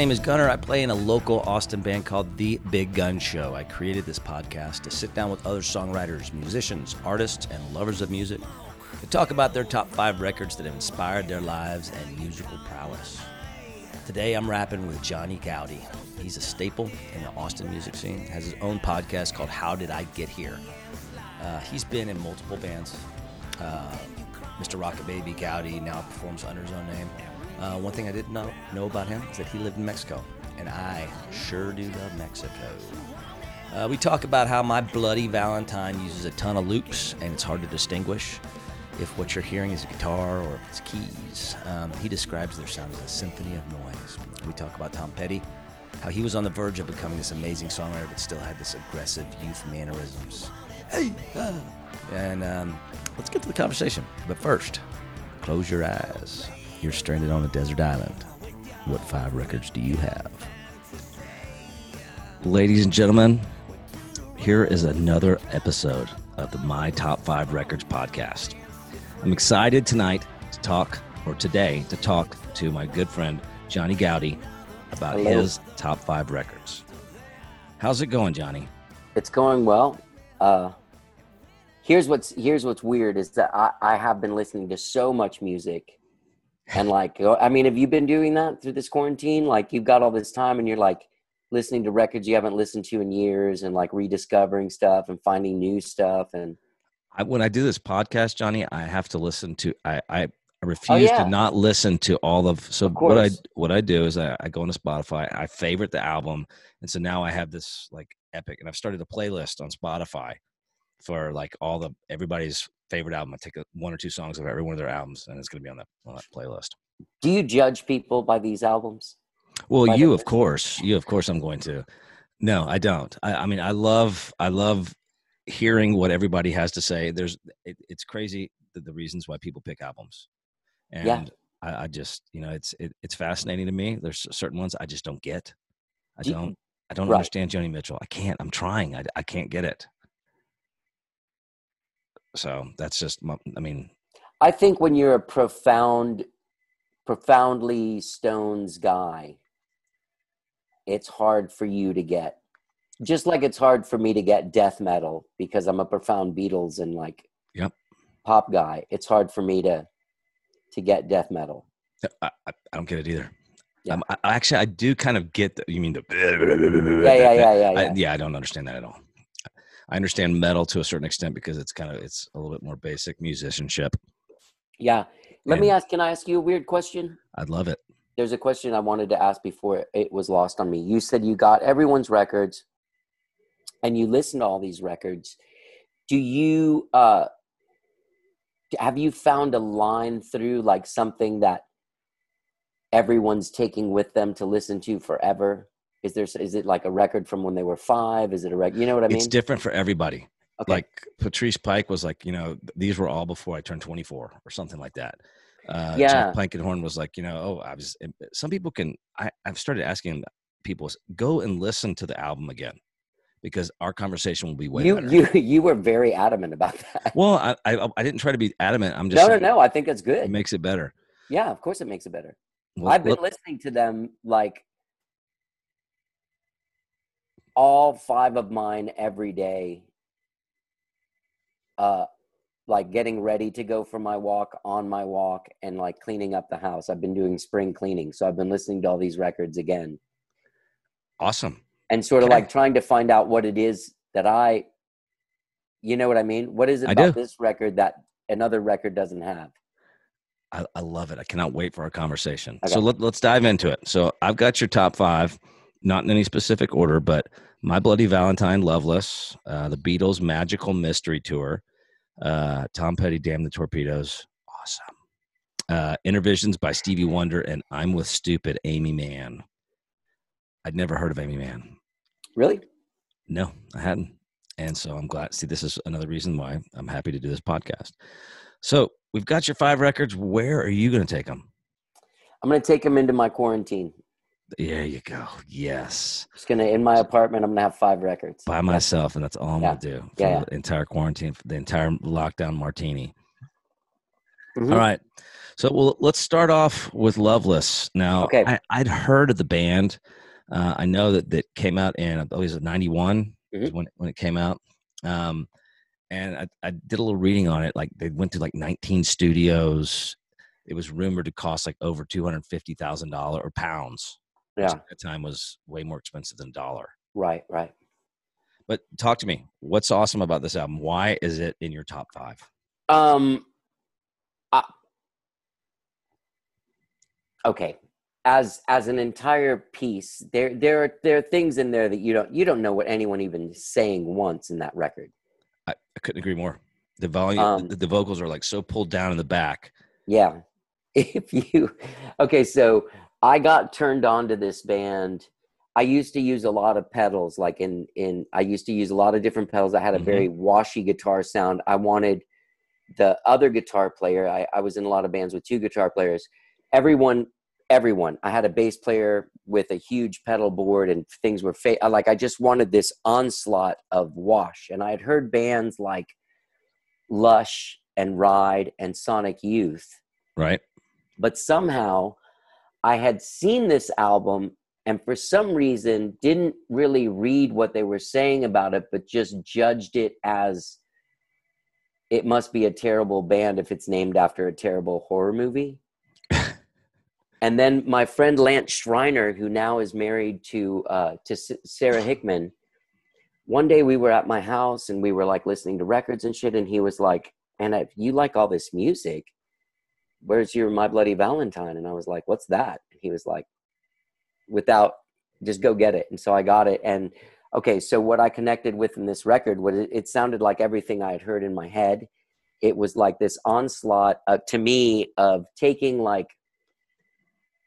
name is Gunner. I play in a local Austin band called The Big Gun Show. I created this podcast to sit down with other songwriters, musicians, artists, and lovers of music to talk about their top five records that have inspired their lives and musical prowess. Today I'm rapping with Johnny Goudie. He's a staple in the Austin music scene, has his own podcast called How Did I Get Here? Uh, he's been in multiple bands. Uh, Mr. Rocket Baby Goudie now performs under his own name. Uh, one thing I didn't know, know about him is that he lived in Mexico, and I sure do love Mexico. Uh, we talk about how My Bloody Valentine uses a ton of loops, and it's hard to distinguish if what you're hearing is a guitar or if it's keys. Um, he describes their sound as a symphony of noise. We talk about Tom Petty, how he was on the verge of becoming this amazing songwriter, but still had this aggressive youth mannerisms. Hey, ah. and um, let's get to the conversation. But first, close your eyes. You're stranded on a desert island. What five records do you have? Ladies and gentlemen, here is another episode of the My Top 5 Records podcast. I'm excited tonight to talk, or today to talk to my good friend Johnny Goudie about Hello. his top five records. How's it going, Johnny? It's going well. Uh, here's what's here's what's weird is that I, I have been listening to so much music, and like I mean, have you been doing that through this quarantine? Like you've got all this time, and you're like listening to records you haven't listened to in years, and like rediscovering stuff and finding new stuff. And I, when I do this podcast, Johnny, I have to listen to. I I, I oh, refuse Oh, yeah. to not listen to all of. So Of what I what I do is I, I go into Spotify. I favorite the album, and so now I have this like epic, and I've started a playlist on Spotify for like all the everybody's favorite album. I take a, one or two songs of every one of their albums, and it's going to be on that on that playlist. do you judge people by these albums? Well, By you of course, you of course, I'm going to. No, I don't. I, I mean, I love, I love hearing what everybody has to say. There's, it, it's crazy the, the reasons why people pick albums, and Yeah. I, I just, you know, it's it, it's fascinating to me. There's certain ones I just don't get. I Do don't. I don't Right. understand Joni Mitchell. I can't. I'm trying. I, I can't get it. So that's just, I mean, I think when you're a profound, profoundly Stones guy, it's hard for you to get. Just like it's hard for me to get death metal because I'm a profound Beatles and like Yep. pop guy. It's hard for me to to get death metal. I, I, I don't get it either. Yeah. Um, I, I actually, I do kind of get. The, you mean the? Yeah, yeah, yeah, yeah, I, yeah. yeah, I don't understand that at all. I understand metal to a certain extent because it's kind of it's a little bit more basic musicianship. Yeah. Let me ask. Can I ask you a weird question? I'd love it. There's a question I wanted to ask before it was lost on me. You said you got everyone's records, and you listen to all these records. Do you uh, have you found a line through like something that everyone's taking with them to listen to forever? Is there is it like a record from when they were five? Is it a record? You know what I mean? It's different for everybody. okay. Like Patrice Pike was like, you know, these were all before I turned 24 or something like that. Uh, Yeah. Jack Blankenhorn was like, you know, oh, I was. Some people can. I, I've started asking people go and listen to the album again because our conversation will be way you better. you you were very adamant about that. well, I, I I didn't try to be adamant. I'm just No, no, no. I think it's good. It makes it better. Yeah, of course it makes it better. Well, I've been listening to them like all five of mine every day. Uh like getting ready to go for my walk, on my walk, and like cleaning up the house. I've been doing spring cleaning. So I've been listening to all these records again awesome. and sort of Okay. like trying to find out what it is that I you know what I mean? What is it I about do. this record that another record doesn't have? I, I love it. I cannot wait for our conversation. Okay. So let, let's dive into it. So I've got your top five, not in any specific order, but My Bloody Valentine, Loveless, uh, the Beatles' Magical Mystery Tour, uh, Tom Petty, Damn the Torpedoes, awesome. Uh, Innervisions by Stevie Wonder, and I'm with Stupid Amy Mann. I'd never heard of Amy Mann. Really? No, I hadn't. And so I'm glad. See, this is another reason why I'm happy to do this podcast. So we've got your five records. Where are you going to take them? I'm gonna take them into my quarantine. There you go. Yes. Just gonna in my apartment. I'm gonna have five records. By myself, and that's all I'm Yeah. to do for Yeah, yeah. the entire quarantine, the entire lockdown martini. Mhm. All right. So well, let's start off with Loveless. Now, Okay. I, I'd heard of the band. Uh, I know that that came out in I believe it was '91 Mhm. when when it came out. Um, and I, I did a little reading on it. Like they went to like 19 studios. It was rumored to cost like over two hundred fifty thousand dollars or pounds. Yeah. at that time was way more expensive than dollar. Right. Right. But talk to me. What's awesome about this album? Why is it in your top five? Um. I, okay. As as an entire piece, there there are there are things in there that you don't you don't know what anyone even saying once in that record. I, I couldn't agree more. The volume, Um, the, the vocals are like so pulled down in the back. Yeah. If you okay, so I got turned on to this band. I used to use a lot of pedals, like in in I used to use a lot of different pedals. I had a Mhm. very washy guitar sound. I wanted the other guitar player. I, I was in a lot of bands with two guitar players. Everyone, everyone. I had a bass player with a huge pedal board, and things were fa- like I just wanted this onslaught of wash. And I had heard bands like Lush and Ride and Sonic Youth Right. but somehow I had seen this album and for some reason didn't really read what they were saying about it, but just judged it as it must be a terrible band if it's named after a terrible horror movie. and then my friend Lance Schreiner, who now is married to uh, to S- Sarah Hickman, one day we were at my house and we were like listening to records and shit, and he was like, "And if you like all this music, where's your My Bloody Valentine?" And I was like, "What's that?" And he was like, "Without, just go get it." And so I got it. And okay, so what I connected with in this record was it, it sounded like everything I had heard in my head. It was like this onslaught uh, to me of taking like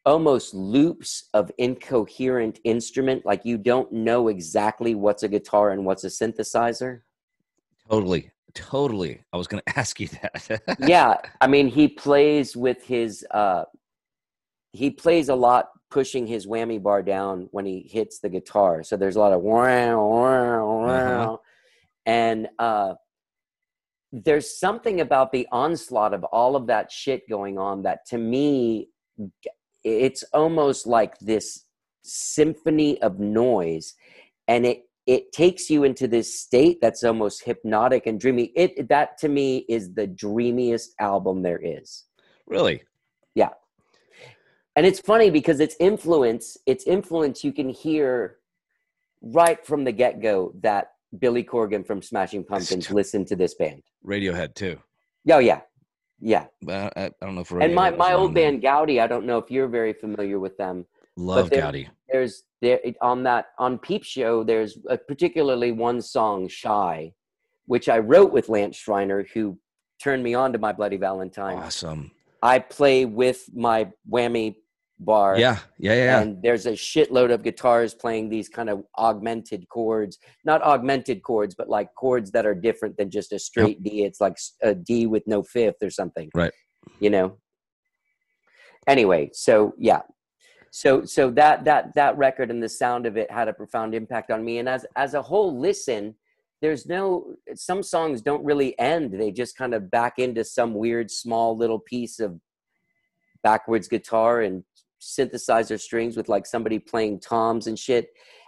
almost loops of incoherent instrument like you don't know exactly what's a guitar and what's a synthesizer Totally. Totally. I was going to ask you that. yeah i mean he plays with his uh he plays a lot pushing his whammy bar down when he hits the guitar so there's a lot of wow, wow, wow. and uh there's something about the onslaught of all of that shit going on that to me it's almost like this symphony of noise and it it takes you into this state that's almost hypnotic and dreamy it that to me is the dreamiest album there is really? Yeah and it's funny because its influence its influence you can hear right from the get-go that billy corgan from smashing pumpkins true. listened to this band Radiohead too. oh yeah yeah But I, I don't know if and my, my old band Goudie, I don't know if you're very familiar with them. Love they're- Goudie. There's there on that on Peep Show. There's a, particularly one song, "Shy," which I wrote with Lance Schreiner, who turned me on to My Bloody Valentine. Awesome. I play with my whammy bar. Yeah. Yeah. Yeah. And there's a shitload of guitars playing these kind of augmented chords, not augmented chords, but like chords that are different than just a straight D. It's like a D with no fifth or something. Right. You know. Anyway, so yeah, so so that that that record and the sound of it had a profound impact on me. And as as a whole listen, there's no some songs don't really end. They just kind of back into some weird small little piece of backwards guitar and synthesizer strings with like somebody playing toms and shit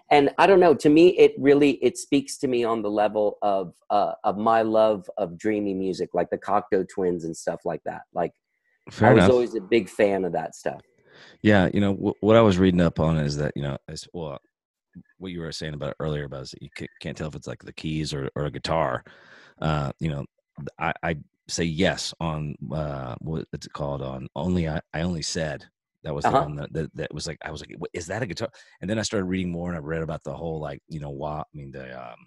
and i don't know to me it really it speaks to me on the level of uh of my love of dreamy music like the cocteau twins and stuff like that like Fair i was enough. always a big fan of that stuff Yeah, you know wh- what I was reading up on is that you know, as well, what you were saying about it earlier about is that you ca- can't tell if it's like the keys or, or a guitar. Uh, you know, I, I say yes on uh, what's it called on only I, I only said that was the Uh-huh. one that, that that was like I was like is that a guitar? And then I started reading more and I read about the whole like you know wah I mean the um,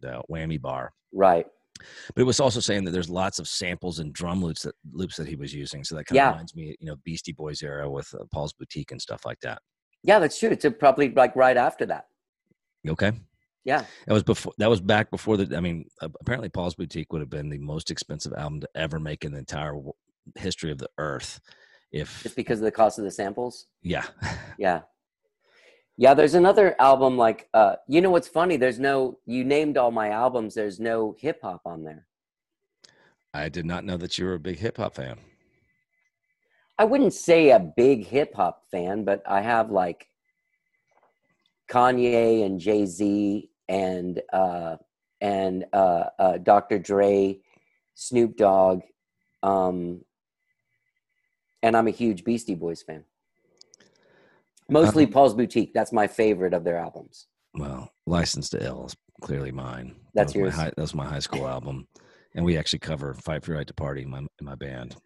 the whammy bar. right But it was also saying that there's lots of samples and drum loops that loops that he was using. So that kind Yeah. of reminds me, you know, Beastie Boys era with uh, Paul's Boutique and stuff like that. yeah that's true it's probably like right after that Okay. yeah That was before. That was back before the. I mean, uh, apparently, Paul's Boutique would have been the most expensive album to ever make in the entire history of the earth. If just because of the cost of the samples yeah, Yeah. Yeah, there's another album like uh you know what's funny? There's no you named all my albums, there's no hip hop on there. I did not know that you were a big hip hop fan. I wouldn't say a big hip hop fan, but I have like Kanye and Jay Z and uh, and uh, uh, Dr. Dre, Snoop Dogg, um, and I'm a huge Beastie Boys fan. Mostly Um, Paul's Boutique. That's my favorite of their albums. Well, License to Ill is clearly mine. That's that yours. My high, that was my high school album, and we actually cover "Fight for Your Right to Party" in my in my band.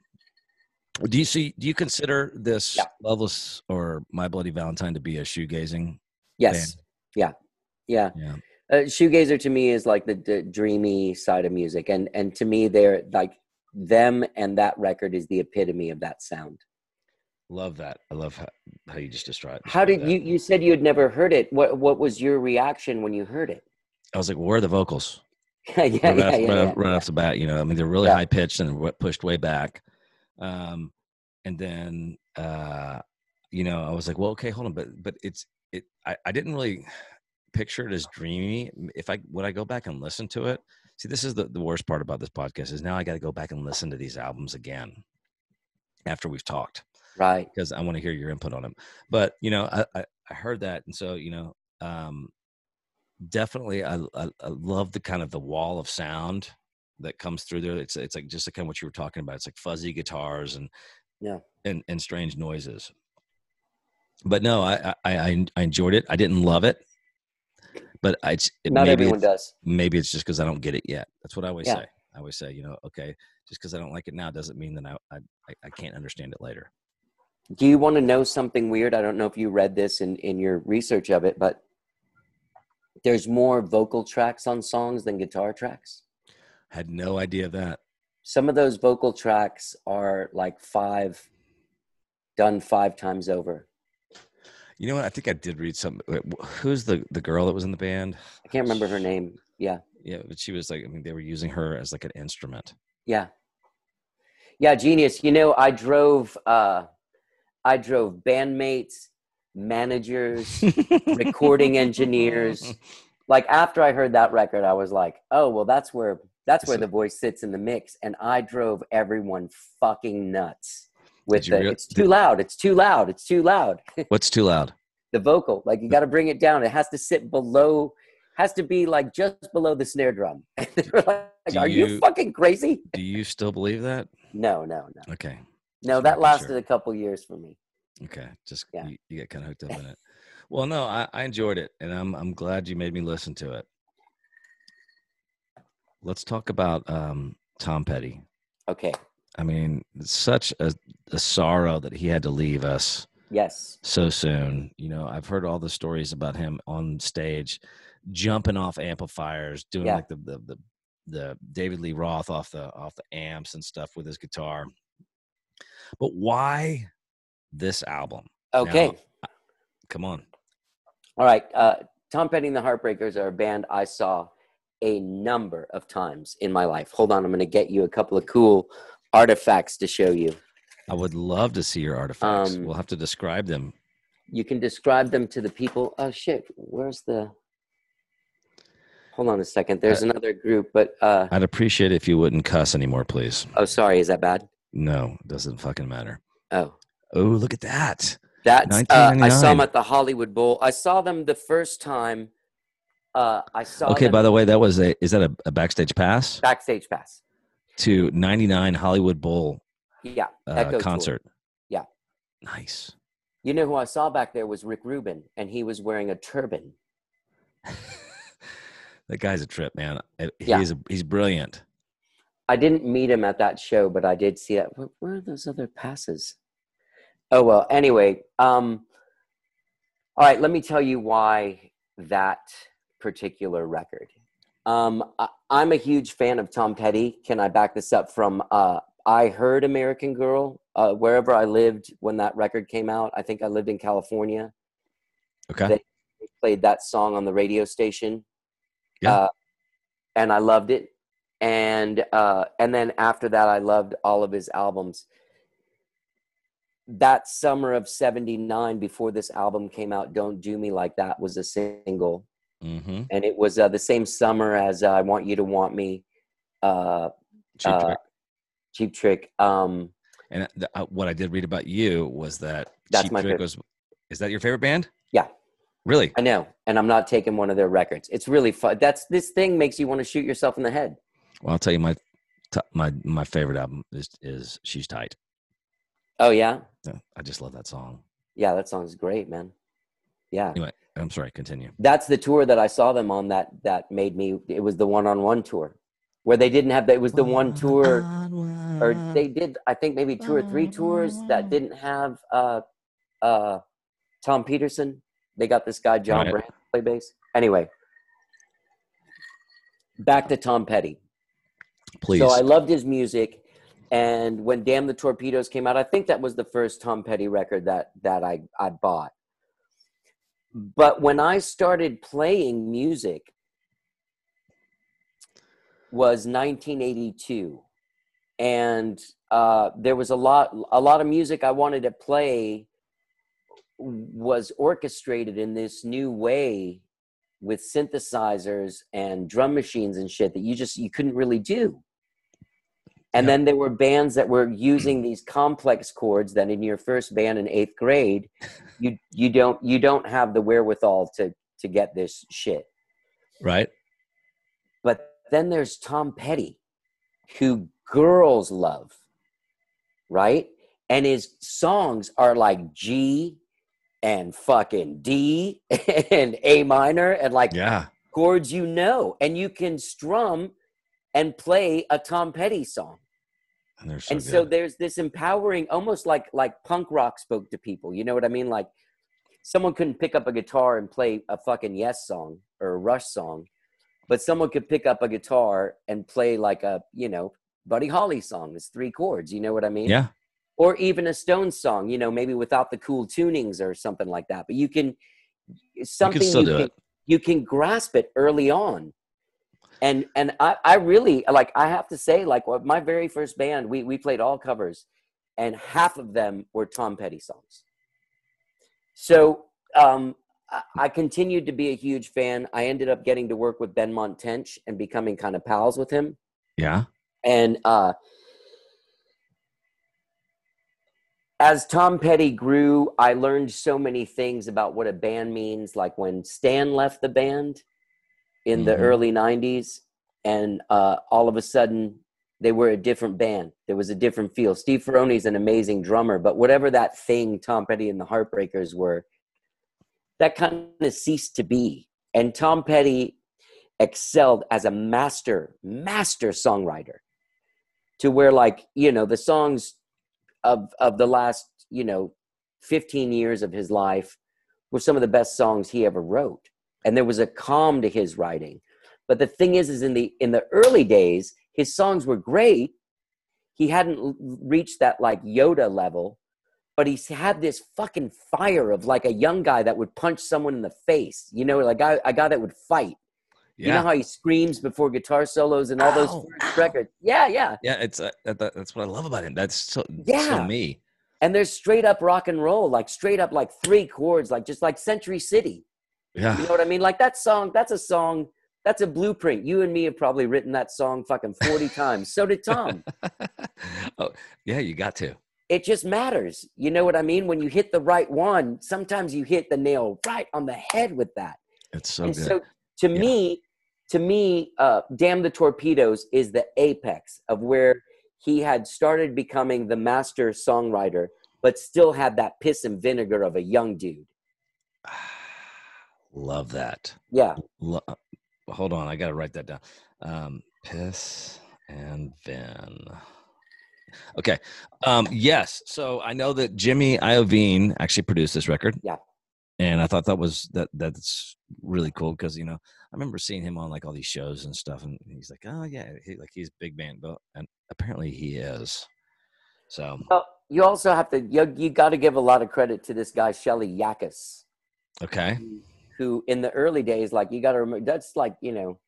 Do you see? Do you consider this Yeah. "Loveless" or "My Bloody Valentine" to be a shoegazing? Yes. Yeah. Yeah. Yeah. Uh, shoegazer to me is like the, the dreamy side of music, and and to me, they're like them and that record is the epitome of that sound. Love that. I love how, how you just described. How did described you? You said you had never heard it. What What was your reaction when you heard it? I was like, "Where are the vocals?" yeah, yeah, right, yeah, off, yeah, right, yeah, off, right off the bat. You know, I mean, they're really high pitched and pushed way back. Um, and then, uh, you know, I was like, well, okay, hold on, but but it's it. I, I didn't really picture it as dreamy. If I would I go back and listen to it. See, this is the, the worst part about this podcast is now I got to go back and listen to these albums again after we've talked Right. because I want to hear your input on them. But you know, I, I, I heard that, and so you know, um, definitely, I, I I love the kind of the wall of sound that comes through there. It's it's like just like kind of what you were talking about. It's like fuzzy guitars and Yeah. and and strange noises. But no, I I I, enjoyed it. I didn't love it, but I it's- it, Not maybe everyone does. maybe it's just because I don't get it yet. That's what I always Yeah. say. I always say, you know, okay, just because I don't like it now doesn't mean that I, I- I can't understand it later. Do you want to know something weird? I don't know if you read this in in your research of it, but there's more vocal tracks on songs than guitar tracks. Had no idea of that. Some of those vocal tracks are like five, done five times over. You know what? I think I did read something. Who's the the girl that was in the band? I can't remember her name. Yeah. Yeah, but she was like, I mean, they were using her as like an instrument. Yeah. Yeah, genius. You know, I drove uh I drove bandmates, managers, recording engineers. Like after I heard that record, I was like, "Oh, well that's where that's where the voice sits in the mix." And I drove everyone fucking nuts with the it's too loud, it's too loud, it's too loud. What's too loud? the vocal, like you got to bring it down. It has to sit below has to be like just below the snare drum. And they were like, Do "Are you you- fucking crazy?" Do you still believe that? No, no, no. Okay, No, that lasted sure. a couple years for me. okay. Just Yeah. you, you get kind of hooked up in it. Well, no, I, I enjoyed it, and I'm I'm glad you made me listen to it. Let's talk about um, Tom Petty. Okay. I mean, it's such a, a sorrow that he had to leave us Yes. so soon. You know, I've heard all the stories about him on stage, jumping off amplifiers, doing Yeah. like the, the the the David Lee Roth off the off the amps and stuff with his guitar. But why this album? Okay. Now- Come on. All right. Uh, Tom Petty and the Heartbreakers are a band I saw a number of times in my life. Hold on, I'm going to get you a couple of cool artifacts to show you. I would love to see your artifacts. Um, we'll have to describe them. You can describe them to the people. Oh shit, where's the? Hold on a second. There's another group, but uh, I'd appreciate it if you wouldn't cuss anymore, please. oh, sorry, is that bad? No, it doesn't fucking matter. Oh, Oh, look at that. that's. Uh, I saw them at the Hollywood Bowl. I saw them the first time. Uh, I saw. Okay, by the way, that was a is that a, a backstage pass backstage pass. to 99 Hollywood Bowl Yeah, uh, Echo Tour. concert. Yeah. Nice. You know who I saw back there was Rick Rubin, and he was wearing a turban. that guy's a trip, man. Uh, Yeah. He's brilliant. I didn't meet him at that show, but I did see that. Where, where are those other passes? Oh well. Anyway, um, all right. Let me tell you why that particular record. Um, I, I'm a huge fan of Tom Petty. Can I back this up from? Uh, I heard American Girl uh, wherever I lived when that record came out. I think I lived in California. Okay. They- They played that song on the radio station. Yeah. Uh, and I loved it. And uh, and then after that, I loved all of his albums. That summer of '79, before this album came out, "Don't Do Me Like That" was a single, mm-hmm. and it was uh, the same summer as uh, "I Want You to Want Me," uh, Cheap uh, Trick. "Cheap Trick." Um, And the, uh, what I did read about you was that That's Cheap my Trick favorite. was. Is that your favorite band? Yeah. Really? I know, and I'm not taking one of their records. It's really fun. That's this thing makes you want to shoot yourself in the head. Well, I'll tell you my my my favorite album is is She's Tight. Oh yeah, Yeah, I just love that song. yeah, that song's great, man. Yeah, Anyway, I'm sorry. Continue. that's the tour that I saw them on. That that made me. It was the one-on-one tour where they didn't have. It was the one tour, or they did. I think maybe two or three tours that didn't have uh, uh, Tom Petersson. They got this guy John Right. Brand play bass. Anyway, back to Tom Petty. Please. So I loved his music. And when Damn the Torpedoes came out, I think that was the first Tom Petty record that that I, I bought. But when I started playing music was 1982. And uh, there was a lot a lot of music I wanted to play was orchestrated in this new way with synthesizers and drum machines and shit that you just you couldn't really do. And Yeah. then there were bands that were using these complex chords that in your first band in eighth grade, you you don't you don't have the wherewithal to to get this shit. right? But then there's Tom Petty, who girls love, right? And his songs are like G and fucking D and A minor and like Yeah. chords you know. And you can strum and play a Tom Petty song. And so and so there's this empowering, almost like like punk rock spoke to people. You know what I mean? Like someone couldn't pick up a guitar and play a fucking Yes song or a Rush song, but someone could pick up a guitar and play like a you know Buddy Holly song. It's three chords. You know what I mean? yeah. Or even a Stones song. You know, maybe without the cool tunings or something like that. But you can something you can, it. you can grasp it early on and and I, I really like i have to say like what my very first band we we played all covers and half of them were tom petty songs so um I- I continued to be a huge fan. I ended up getting to work with Benmont Tench and becoming kind of pals with him. Yeah. And uh, as Tom Petty grew, I learned so many things about what a band means. Like when Stan left the band in the Mhm. early 90s, and uh, all of a sudden they were a different band. There was a different feel. Steve Ferrone's an amazing drummer, but whatever that thing Tom Petty and the Heartbreakers were, that kind of ceased to be. And Tom Petty excelled as a master, master songwriter to where like, you know, the songs of of the last, you know, 15 years of his life were some of the best songs he ever wrote. And there was a calm to his writing. But the thing is is in the in the early days, his songs were great. He hadn't reached that like Yoda level, but he's had this fucking fire of like a young guy that would punch someone in the face. You know, like a, a guy that would fight. Yeah. You know how he screams before guitar solos and all those Ow, first records? Yeah, yeah. yeah. It's uh, that, that- that's what I love about him. That's so yeah so me. And there's straight up rock and roll, like straight up like three chords, like just like Century City. Yeah. You know what I mean? Like that song, that's a song, that's a blueprint. You and me have probably written that song fucking 40 times. So did Tom. oh, yeah. You got to. It just matters. You know what I mean? When you hit the right one, sometimes you hit the nail right on the head with that. It's so and good. so to Yeah. me, to me, uh, Damn the Torpedoes is the apex of where he had started becoming the master songwriter, but still had that piss and vinegar of a young dude. love that. Yeah. Lo- hold on, I gotta write that down. Um, piss and Vin. Okay. Um, yes. So I know that Jimmy Iovine actually produced this record. Yeah. And I thought that was that that's really cool because you know I remember seeing him on like all these shows and stuff, and he's like, oh yeah, he, like he's big band, but and apparently he is. So Well, you also have to, you, you got to give a lot of credit to this guy, Shelly Yakus, okay, who in the early days, like you got to remember, that's like, you know,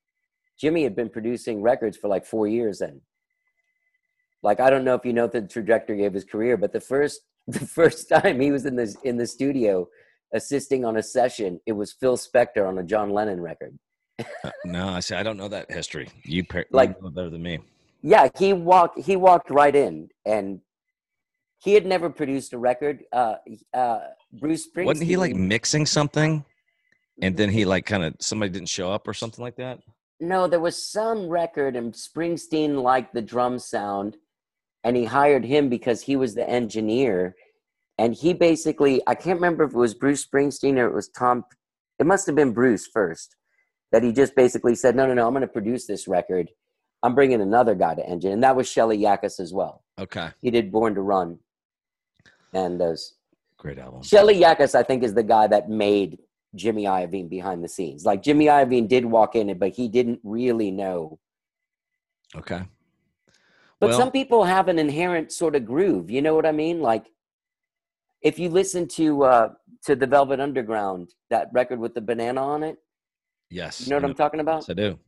Jimmy had been producing records for like four years then. Like, I don't know if you know the trajectory of his career, but the first, the first time he was in this, in the studio assisting on a session, it was Phil Spector on a John Lennon record. Uh, no, I say I don't know that history. You, par- you Like- know better than me. Yeah, he walked, he walked right in and he had never produced a record. Uh, uh, Bruce Springsteen. Wasn't he like mixing something, and mm-hmm. then he like kind of somebody didn't show up or something like that? No, there was some record, and Springsteen liked the drum sound, and he hired him because he was the engineer. And he basically, I can't remember if it was Bruce Springsteen or it was Tom. It must have been Bruce first that he just basically said, "No, no, no, I'm going to produce this record. I'm bringing another guy to engine," and that was Shelly Yakus as well. Okay, He did Born to Run, and those. great album. Shelly Yakus, I think, is the guy that made Jimmy Iovine behind the scenes. Like Jimmy Iovine did walk in it, but he didn't really know. Okay, But Well- some people have an inherent sort of groove. You know what I mean? Like if you listen to uh to the Velvet Underground, that record with the banana on it, yes, you know what I'm talking about? Yes, I do.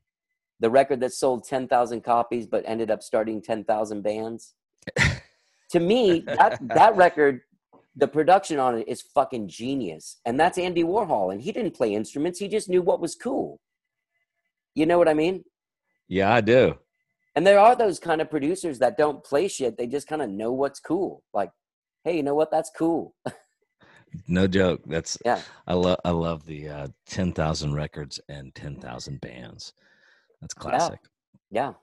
The record that sold 10,000 copies but ended up starting 10,000 bands. to me, that that record the production on it is fucking genius. And that's Andy Warhol and he didn't play instruments, he just knew what was cool. You know what I mean? Yeah, I do. And there are those kind of producers that don't play shit. They just kind of know what's cool. Like, hey, you know what? That's cool. No joke. That's Yeah. I love I love the uh, ten thousand records and ten thousand bands. That's classic. Yeah.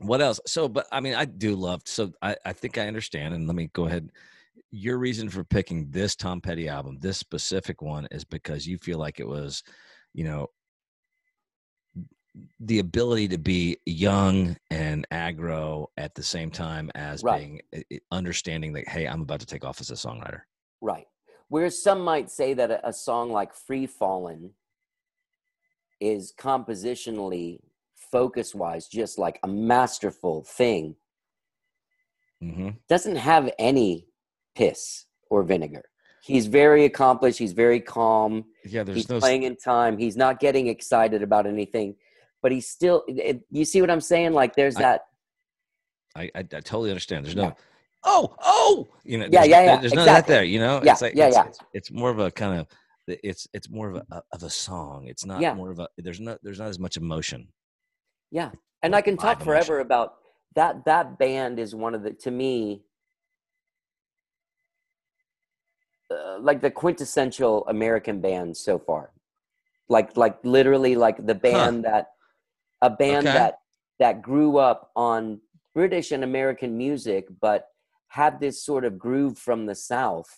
What else? So, but I mean, I do love. So, I I think I understand. And let me go ahead. Your reason for picking this Tom Petty album, this specific one, is because you feel like it was, you know, the ability to be young and aggro at the same time as Right. being i- i- understanding that hey, I'm about to take off as a songwriter. Right. Whereas some might say that a, a song like Free Fallin' is compositionally, focus wise, just like a masterful thing, hmm doesn't have any piss or vinegar. He's very accomplished. He's very calm. Yeah, there's he's no. playing in time. He's not getting excited about anything, but he's still. It, you see what I'm saying? Like there's I- that. I, I, I totally understand. There's no, Yeah. oh, oh, you know, Yeah, yeah, yeah, There's none of that there, you know. Yeah, it's like, yeah, it's, yeah. It's, it's more of a kind of, it's it's more of a of a song. It's not Yeah. more of a. There's not there's not as much emotion. Yeah, and I can talk forever about that. That band is one of the to me. Uh, like the quintessential American band so far, like like literally like the band that a band Okay. that that grew up on British and American music, but had this sort of groove from the South.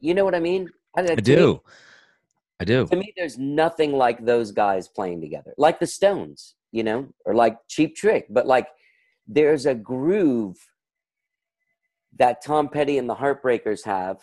You know what I mean? I, I to me- do, I do. to me, there's nothing like those guys playing together, like the Stones, you know, or like Cheap Trick. But like, there's a groove that Tom Petty and the Heartbreakers have.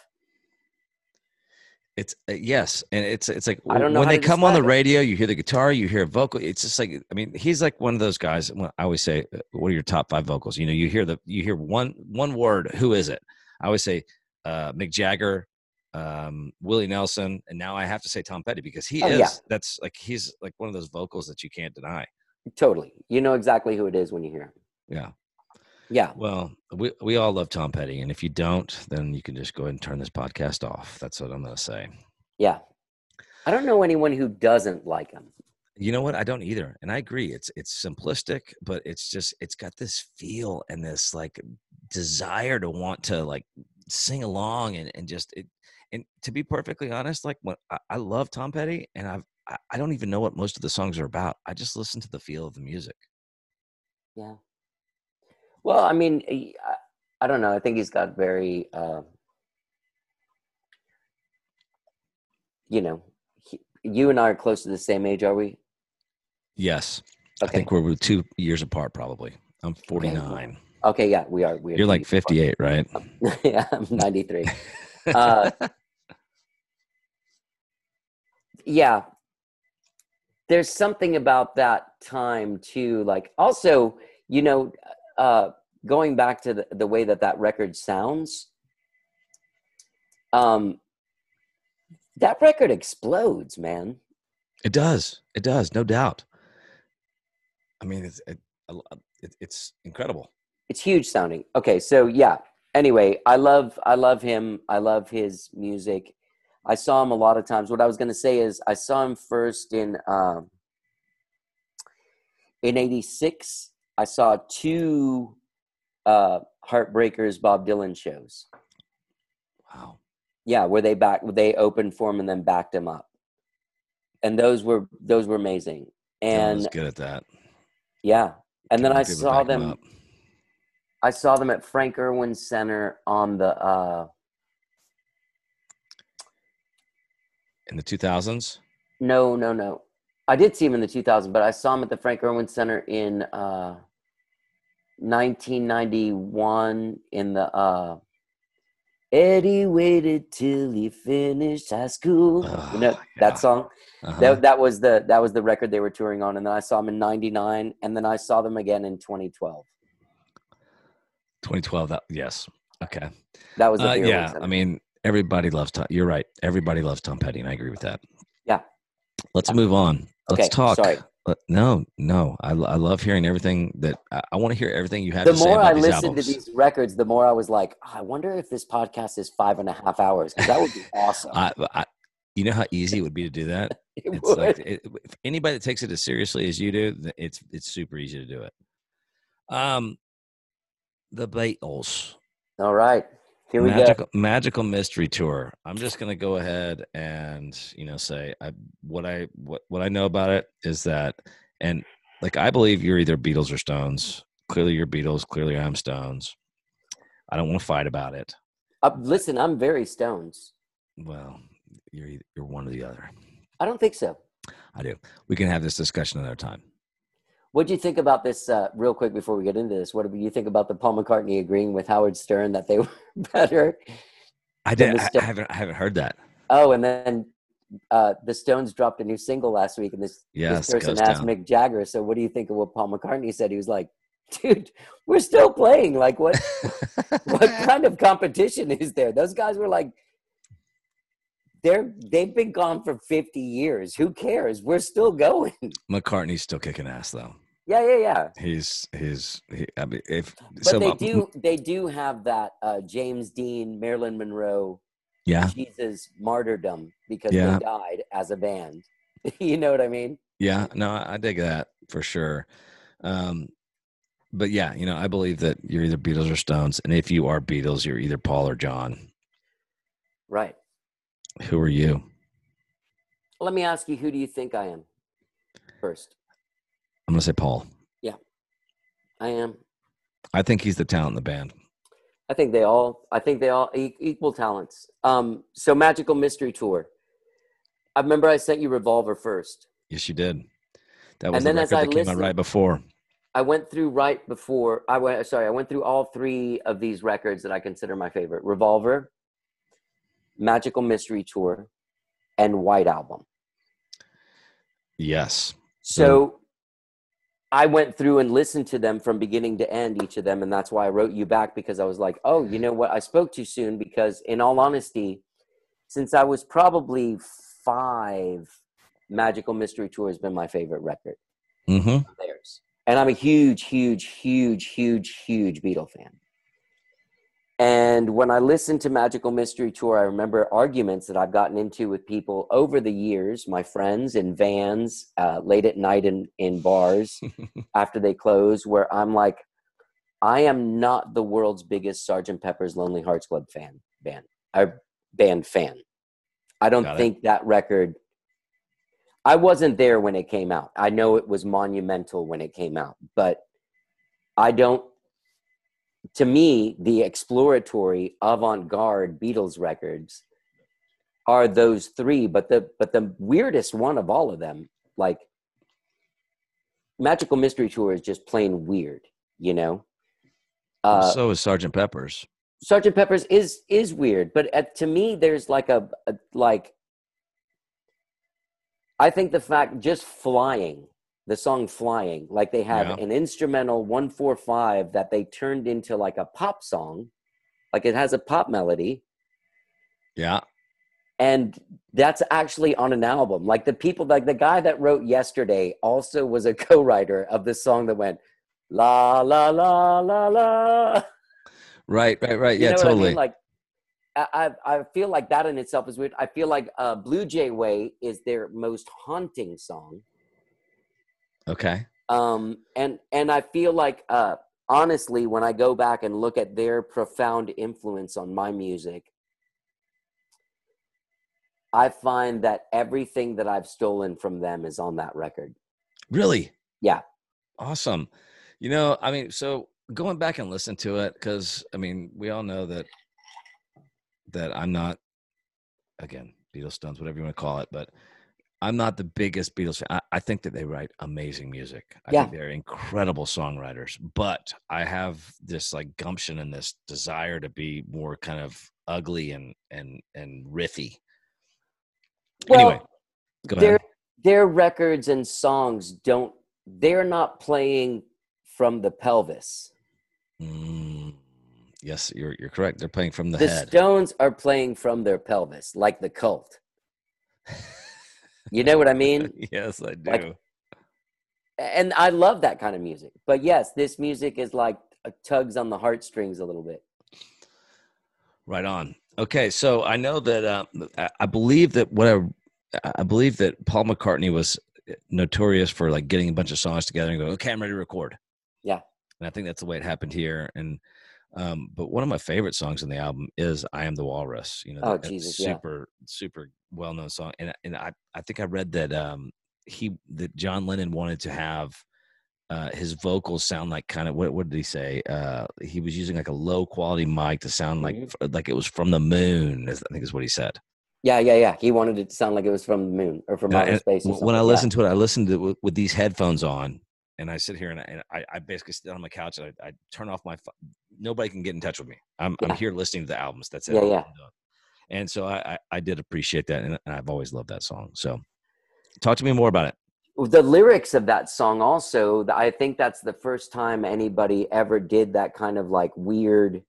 It's uh, yes, and it's it's like I don't know when they come on the it. radio, you hear the guitar, you hear a vocal. It's just like I mean, he's like one of those guys. I always say, uh, "What are your top five vocals?" You know, you hear the you hear one one word. Who is it? I always say uh, Mick Jagger, um, Willie Nelson, and now I have to say Tom Petty because he Oh, is. yeah. That's like he's like one of those vocals that you can't deny. Totally. You know exactly who it is when you hear him. Yeah. Yeah. Well, we we all love Tom Petty, and if you don't, then you can just go ahead and turn this podcast off. That's what I'm going to say. Yeah. I don't know anyone who doesn't like him. You know what? I don't either. And I agree. It's it's simplistic, but it's just it's got this feel and this like desire to want to like sing along and, and just it and to be perfectly honest, like when I, I love Tom Petty and I've I, I don't even know what most of the songs are about. I just listen to the feel of the music. Yeah. Well, I mean, I, I don't know. I think he's got very, uh, you know, he, you and I are close to the same age, are we? Yes. I think we're two years apart probably. I'm 49. Okay. Yeah, we are. We are You're like two years 58, right? yeah, I'm 93. Uh, yeah. There's something about that time too. Like, also, you know, uh, going back to the, the way that that record sounds, um, that record explodes, man. It does. It does, no doubt. I mean, it's it, it, it's incredible. It's huge sounding. Okay, so yeah. Anyway, I love I love him. I love his music. I saw him a lot of times. What I was going to say is I saw him first in um, in '86. I saw two uh, Heartbreakers Bob Dylan shows. Wow. Yeah, where they back they opened for him and then backed him up. And those were those were amazing. Dylan And good at that. yeah. And then I saw them up. I saw them at Frank Erwin Center on the uh in the 2000s. no, no, no. I did see him in the 2000s, but I saw him at the Frank Erwin Center in uh 1991 in the uh Eddie waited till he finished high school. you know Oh, yeah. that song? Uh-huh. That, that was the that was the record they were touring on and then I saw them in 99 and then I saw them again in 2012. 2012. That yes. Okay. That was the Uh, yeah. I mean, everybody loves Tom. You're right. Everybody loves Tom Petty, and I agree with that. Yeah. Let's move on. Let's Okay, talk. sorry. Let- no, no. I, I love hearing everything that I, I want to hear. Everything you have the to say more I listened albums. to these records, the more I was like, "Oh, I wonder if this podcast is five and a half hours that would be awesome. I, I, you know how easy it would be to do that. It It's would. like it, if anybody that takes it as seriously as you do, it's it's super easy to do it. Um, the Beatles. All right, here we go. magical, magical mystery tour. I'm just gonna go ahead and you know say I, what I what what I know about it is that and like I believe you're either Beatles or Stones. Clearly you're Beatles. Clearly I'm Stones. I don't want to fight about it. Uh, listen, I'm very Stones. Well, you're either, you're one or the other. I don't think so. I do. We can have this discussion another time. What do you think about this? Uh, real quick before we get into this, what do you think about the Paul McCartney agreeing with Howard Stern that they were better? I did. the I, I haven't. I haven't heard that. Oh, and then uh, the Stones dropped a new single last week, and this, Yes, this person asked Town. Mick Jagger, "So, what do you think of what Paul McCartney said?" He was like, "Dude, we're still playing. Like, what? what kind of competition is there? Those guys were like, they're they've been gone for fifty years. Who cares? We're still going. McCartney's still kicking ass though. Yeah, yeah, yeah. He's he's. He, I mean, if But so, they do they do have that uh, James Dean, Marilyn Monroe, Yeah, Jesus martyrdom because Yeah. they died as a band. you know what I mean? Yeah, no, I I dig that for sure. Um, but yeah, you know, I believe that you're either Beatles or Stones, and if you are Beatles, you're either Paul or John. Right. Who are you? Let me ask you, who do you think I am? First, I'm gonna say Paul. Yeah, I am. I think he's the talent in the band. I think they all. I think they all equal talents. Um. So magical mystery tour. I remember I sent you Revolver first. Yes, you did. That was And the record I that came out listened- right before. I went through right before I went. Sorry, I went through all three of these records that I consider my favorite: Revolver, Magical Mystery Tour, and White Album. Yes. So I went through and listened to them from beginning to end, each of them, and that's why I wrote you back because I was like, oh, you know what? I spoke too soon because, in all honesty, since I was probably five, Magical Mystery Tour has been my favorite record Mm-hmm. theirs. And I'm a huge, huge, huge, huge, huge Beatle fan. And when I listened to Magical Mystery Tour, I remember arguments that I've gotten into with people over the years, my friends in vans, uh, late at night in, in bars after they close, where I'm like, I am not the world's biggest Sgt. Pepper's Lonely Hearts Club fan band. I band fan. I don't Got it. think that record. I wasn't there when it came out. I know it was monumental when it came out, but I don't. To me, the exploratory avant-garde Beatles records are those three, but the but the weirdest one of all of them, like Magical Mystery Tour, is just plain weird. You know, uh, so is Sergeant Pepper's. Sergeant Pepper's is is weird, but uh, to me, there's like a, a like. I think the fact just flying, the song "Flying," like they have Yeah. an instrumental one four five that they turned into like a pop song, like it has a pop melody, Yeah. and that's actually on an album. Like the people, like the guy that wrote "Yesterday" also was a co-writer of the song that went la la la la la. Right. Right. Right. You Yeah. know what I mean? totally. Like, I, I I feel like that in itself is weird. I feel like uh, "Blue Jay Way" is their most haunting song, okay. um, and and I feel like uh, honestly, when I go back and look at their profound influence on my music, I find that everything that I've stolen from them is on that record. Really? Yeah. Awesome. You know, I mean, so going back and listen to it because I mean, we all know that that I'm not again Beatles Stones, whatever you want to call it, but I'm not the biggest Beatles fan. I, I think that they write amazing music. I Yeah. think they're incredible songwriters, but I have this like gumption and this desire to be more kind of ugly and and and riffy. Well, anyway, go their ahead. their records and songs don't they're not playing from the pelvis. Mm, yes, you're you're correct. They're playing from the, The head. The Stones are playing from their pelvis, like the cult. You know what I mean? yes, I do. Like- And I love that kind of music. But yes, this music is like tugs on the heartstrings a little bit. Right on. Okay, so I know that uh, I- believe that what I, I believe that Paul McCartney was notorious for like getting a bunch of songs together and go, "Okay, I'm ready to record." Yeah. and I think that's the way it happened here. And um, but one of my favorite songs on the album is "I Am the Walrus." You know, Oh, Jesus, yeah. super super well known song. And and I I think I read that um, he that John Lennon wanted to have uh, his vocals sound like kind of what what did he say? Uh, he was using like a low quality mic to sound like Mhm. like it was from the moon. I think is what he said. Yeah, yeah, yeah. He wanted it to sound like it was from the moon or from outer space. When I something. Yeah. listen to it, I listen to it with, with these headphones on, and I sit here and I, and I, I basically sit on my couch and I, I turn off my. Nobody can get in touch with me. I'm I'm here listening to the albums. That's it. Yeah, yeah. And so I, I did appreciate that, and, and I've always loved that song. So, talk to me more about it. the lyrics of that song also i think that's the first time anybody ever did that kind of like weird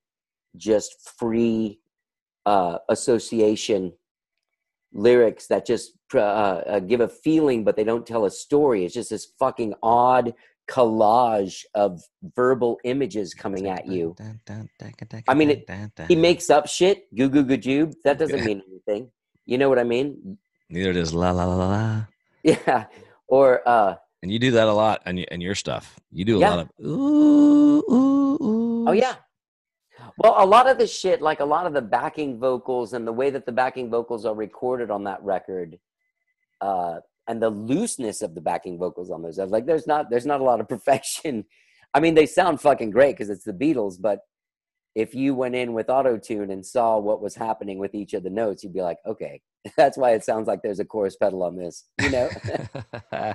just free uh association lyrics that just uh, uh, give a feeling but they don't tell a story it's just this fucking odd collage of verbal images coming at you I mean, it- he makes up shit goo goo goo joob that doesn't mean anything you know what i mean neither does la la la la la. yeah or uh And you do that a lot and and your stuff. You do a Yeah. lot of ooh ooh ooh. Oh yeah. Well, a lot of the shit, like a lot of the backing vocals and the way that the backing vocals are recorded on that record, uh, and the looseness of the backing vocals on those, I was like, there's not, there's not a lot of perfection. I mean, they sound fucking great because it's the Beatles, but if you went in with auto tune and saw what was happening with each of the notes, you'd be like, okay, that's why it sounds like there's a chorus pedal on this, you know.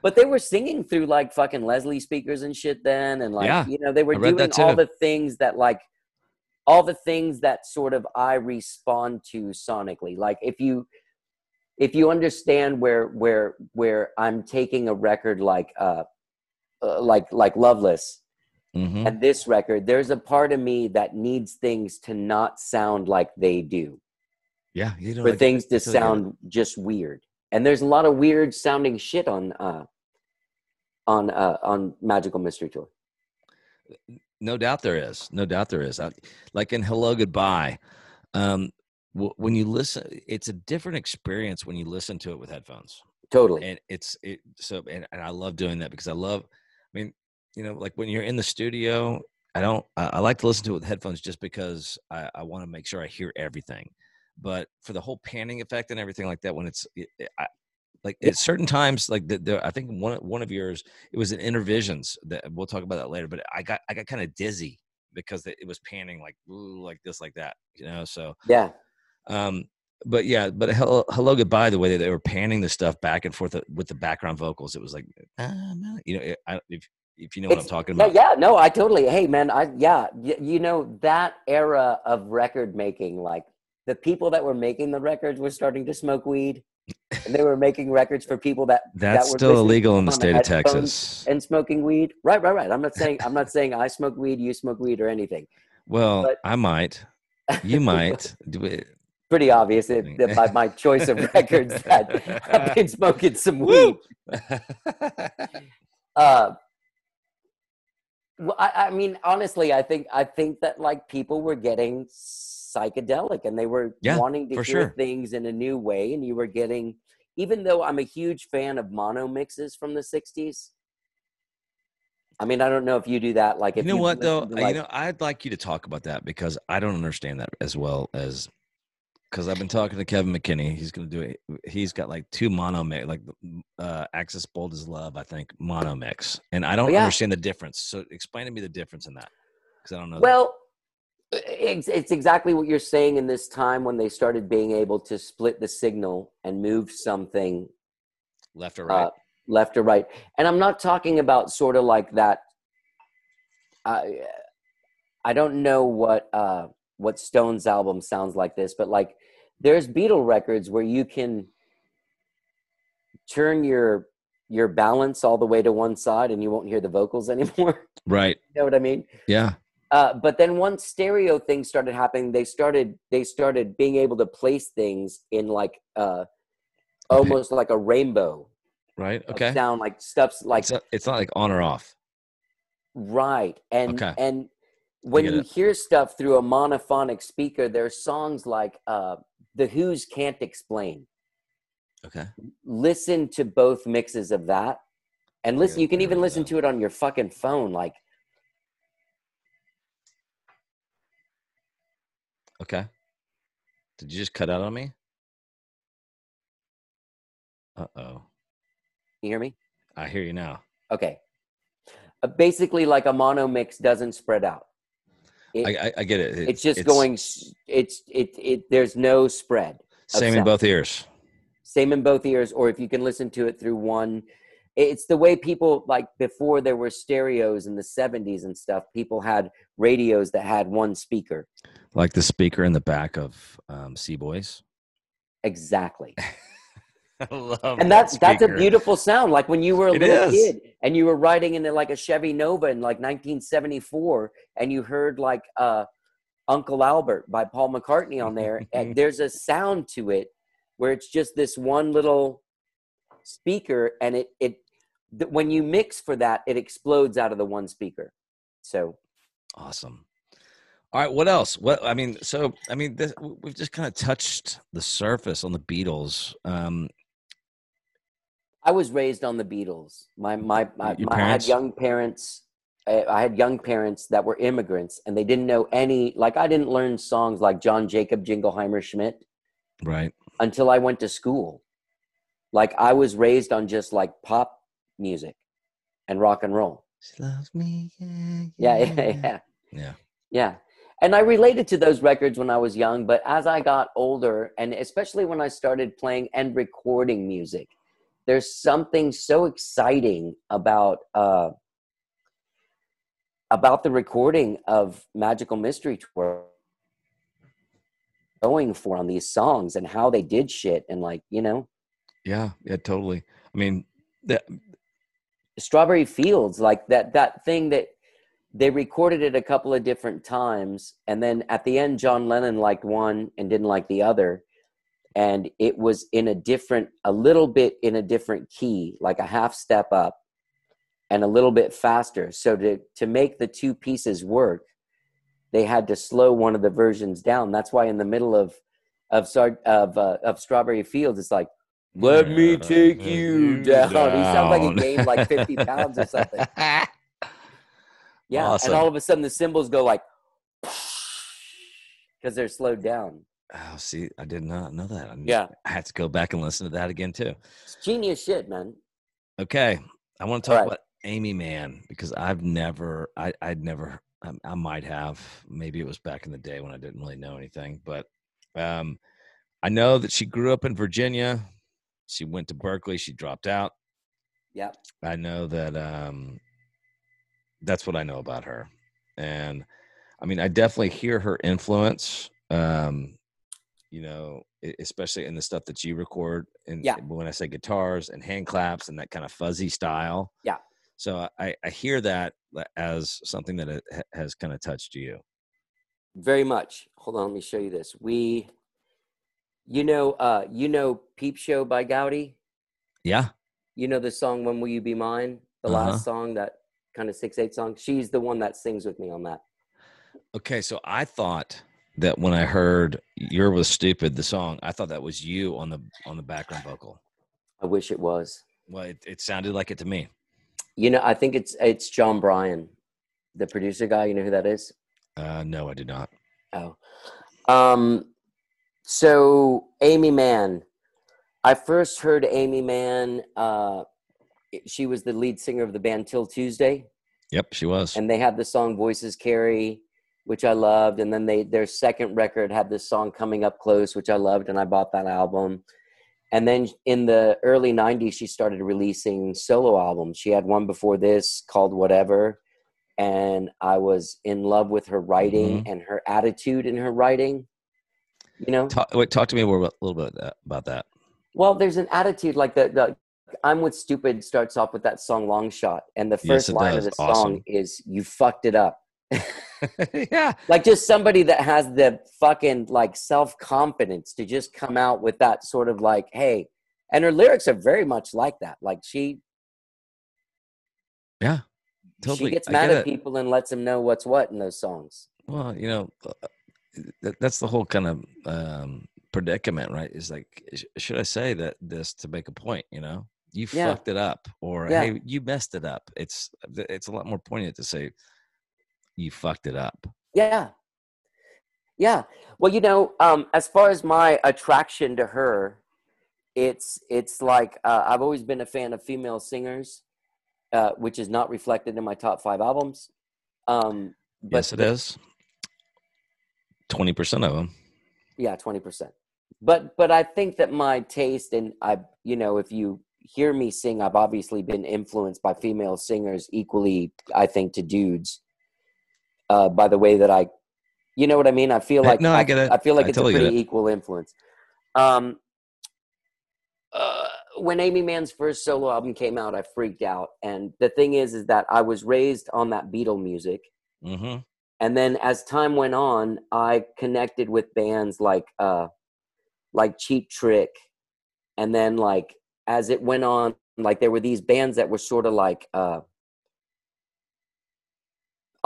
But they were singing through like fucking Leslie speakers and shit then, and like Yeah, you know they were doing all the things that like all the things that sort of I respond to sonically. Like if you if you understand where where where I'm taking a record like uh, uh like like Loveless Mhm. and this record, there's a part of me that needs things to not sound like they do Yeah, you know, for like, things to sound just weird. And there's a lot of weird sounding shit on uh on uh on Magical Mystery Tour. No doubt there is. No doubt there is. I, like in Hello Goodbye, um, when you listen, it's a different experience when you listen to it with headphones. Totally. And it's it so and, and I love doing that because I love. I mean, you know, like when you're in the studio, I don't. I, I like to listen to it with headphones just because I, I want to make sure I hear everything. But for the whole panning effect and everything like that, when it's it, it- I, like at certain times, like the, the I think one one of yours, it was in Innervisions. That we'll talk about that later. But I got I got kind of dizzy because it, it was panning like ooh, like this like that, you know. So Yeah. Um, but yeah, but hello, hello, goodbye. The way that they were panning the stuff back and forth uh, with the background vocals, it was like, ah, you know, it- I, if if you know what I'm talking about. yeah, no, I totally. Hey, man, I yeah, y- you know that era of record making, like the people that were making the records were starting to smoke weed, and they were making records for people that That's that were still illegal in the state of Texas. and smoking weed. Right, right, right. I'm not saying I'm not saying I smoke weed, you smoke weed, or anything. Well, but- I might, you might. Pretty obvious that, that by my choice of records that I've been smoking some weed. uh well, I, I mean honestly i think i think that like people were getting psychedelic and they were Yeah, wanting to hear sure. things in a new way and you were getting even though i'm a huge fan of mono mixes from the 60s i mean i don't know if you do that like you know what though? like- you know, I'd like you to talk about that because I don't understand that as well as because I've been talking to Kevin McKinney. He's gonna do it. He's got like two mono mix, like uh, Axis Bold as Love, I think, mono mix, and I don't Oh, yeah. understand the difference. So explain to me the difference in that, because I don't know. Well, it's, it's exactly what you're saying in this time when they started being able to split the signal and move something left or right. uh, left or right. And I'm not talking about sort of like that. I I don't know what uh, what Stone's album sounds like this, but like there's Beatle records where you can turn your your balance all the way to one side and you won't hear the vocals anymore. right. you know what I mean? Yeah. Uh, but then once stereo things started happening, they started they started being able to place things in like uh, Okay. almost like a rainbow Right. Okay. sound, like stuff's like it's, not, it's not like on or off. right, and Okay. and when you it. hear stuff through a monophonic speaker, there's songs like uh, the Who's "Can't Explain." Okay. Listen to both mixes of that, and listen. You can even listen to it on your fucking phone, like. Okay. Did you just cut out on me? Uh oh. You hear me? I hear you now. Okay. Uh, basically, like a mono mix doesn't spread out. It- I, I, I get it. it's just going. It's it it. There's no spread. same in both ears. Same in both ears, or if you can listen to it through one. It's the way people like before there were stereos in the 70s and stuff. People had radios that had one speaker. Like the speaker in the back of um, Sea Boys. Exactly. I love and that's that's a beautiful sound like when you were a It little is. kid and you were riding in a, like a chevy nova in like 1974 and you heard like uh uncle albert by paul mccartney on there and there's a sound to it where it's just this one little speaker and it it th- when you mix for that it explodes out of the one speaker so Awesome. All right. What else? What I mean, so I mean, this, we've just kind of touched the surface on the Beatles. Um, I was raised on the Beatles. My my, my, Your my I had young parents. I I had young parents that were immigrants, and they didn't know any. Like I didn't learn songs like John Jacob Jingleheimer Schmidt right. until I went to school. Like I was raised on just like pop music and rock and roll. She loves me. Yeah, Yeah, yeah, yeah. Yeah. Yeah. And I related to those records when I was young, but as I got older, and especially when I started playing and recording music, there's something so exciting about uh, about the recording of Magical Mystery Tour going for on these songs and how they did shit and like you know Yeah. Yeah. Totally. I mean, that, strawberry fields like that that thing that they recorded it a couple of different times and then at the end john lennon liked one and didn't like the other and it was in a different a little bit in a different key like a half step up and a little bit faster so to to make the two pieces work they had to slow one of the versions down that's why in the middle of of of uh, of strawberry fields it's like let me take you down. He sounds like he gained like 50 pounds or something. Yeah. Awesome. And all of a sudden the cymbals go like, because they're slowed down. Oh, see, I did not know that. I'm Yeah. I had to go back and listen to that again too. It's genius shit, man. Okay, I want to talk right. about Aimee Mann because I've never, I, I'd never, I, I might have, maybe it was back in the day when I didn't really know anything, but um, I know that she grew up in Virginia. She went to Berkeley. She dropped out. Yeah. I know that. Um, that's what I know about her, and I mean, I definitely hear her influence. Um, you know, especially in the stuff that you record, and Yeah. when I say guitars and hand claps and that kind of fuzzy style. Yeah. So I, I hear that as something that has kind of touched you. Very much. Hold on, let me show you this. We, you know, uh, you know, Peep Show by Goudie. Yeah. You know the song "When Will You Be Mine," the Uh-huh. last song, that kind of six eight song. She's the one that sings with me on that. Okay. So I thought that when I heard "You're Was Stupid," the song, I thought that was you on the on the background vocal. I wish it was. Well, it, it sounded like it to me. You know, I think it's it's Jon Brion, the producer guy. You know who that is? Uh, no, I did not. Oh, um, so Aimee Mann. I first heard Aimee Mann. Uh, she was the lead singer of the band 'Til Tuesday, Yep, she was. and they had the song "Voices Carry," which I loved. And then they their second record had this song "Coming Up Close," which I loved, and I bought that album. And then in the early '90s, she started releasing solo albums. She had one before this called "Whatever," and I was in love with her writing mm-hmm. and her attitude in her writing. You know, talk, wait, talk to me more a little bit uh, about that- well, there's an attitude like the, the I'm with Stupid starts off with that song Long Shot. And the first it line does. of the Awesome. song is You fucked it up. yeah, Like just somebody that has the fucking like self confidence to just come out with that sort of like, hey, and her lyrics are very much like that. Like she yeah, totally. she gets mad get at it. people and lets them know what's what in those songs. Well, you know, uh, that's the whole kind of um, predicament, right? Is like, should I say that this to make a point? You know, you Yeah. fucked it up, or Yeah. hey, you messed it up. It's it's a lot more poignant to say you fucked it up. Yeah. Yeah. Well, you know, um, as far as my attraction to her, it's it's like uh, I've always been a fan of female singers, uh, which is not reflected in my top five albums. Um, but yes, it is. Twenty percent of them. yeah, twenty percent. But but I think that my taste and I, you know, if you hear me sing, I've obviously been influenced by female singers equally. I think to dudes. Uh, by the way that I, you know what I mean. I feel like no, I get it. I feel like I it's totally a pretty equal influence. Um, uh, when Aimee Mann's first solo album came out, I freaked out. And the thing is, is that I was raised on that Beatle music. Mm-hmm. And then as time went on, I connected with bands like uh like Cheap Trick. And then like as it went on, like there were these bands that were sort of like uh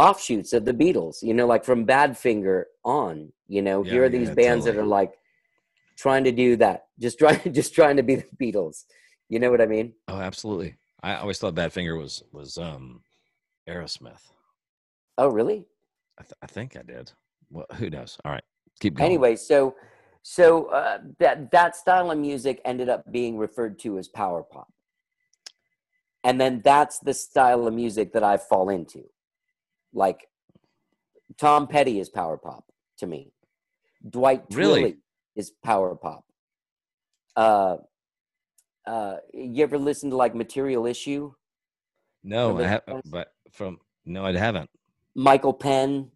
offshoots of the Beatles, you know, like from Badfinger on, you know, Yeah, here are these yeah, bands that are like trying to do that. Just trying just trying to be the Beatles. You know what I mean? Oh, absolutely. I always thought Badfinger was was um Aerosmith. Oh, really? I, th- I think I did. Well, who knows? All right, keep going. anyway so so uh, that that style of music ended up being referred to as power pop and then that's the style of music that i fall into like tom petty is power pop to me dwight Really? Twilley is power pop uh uh you ever listen to like material issue no, I have, but from no, I haven't. michael penn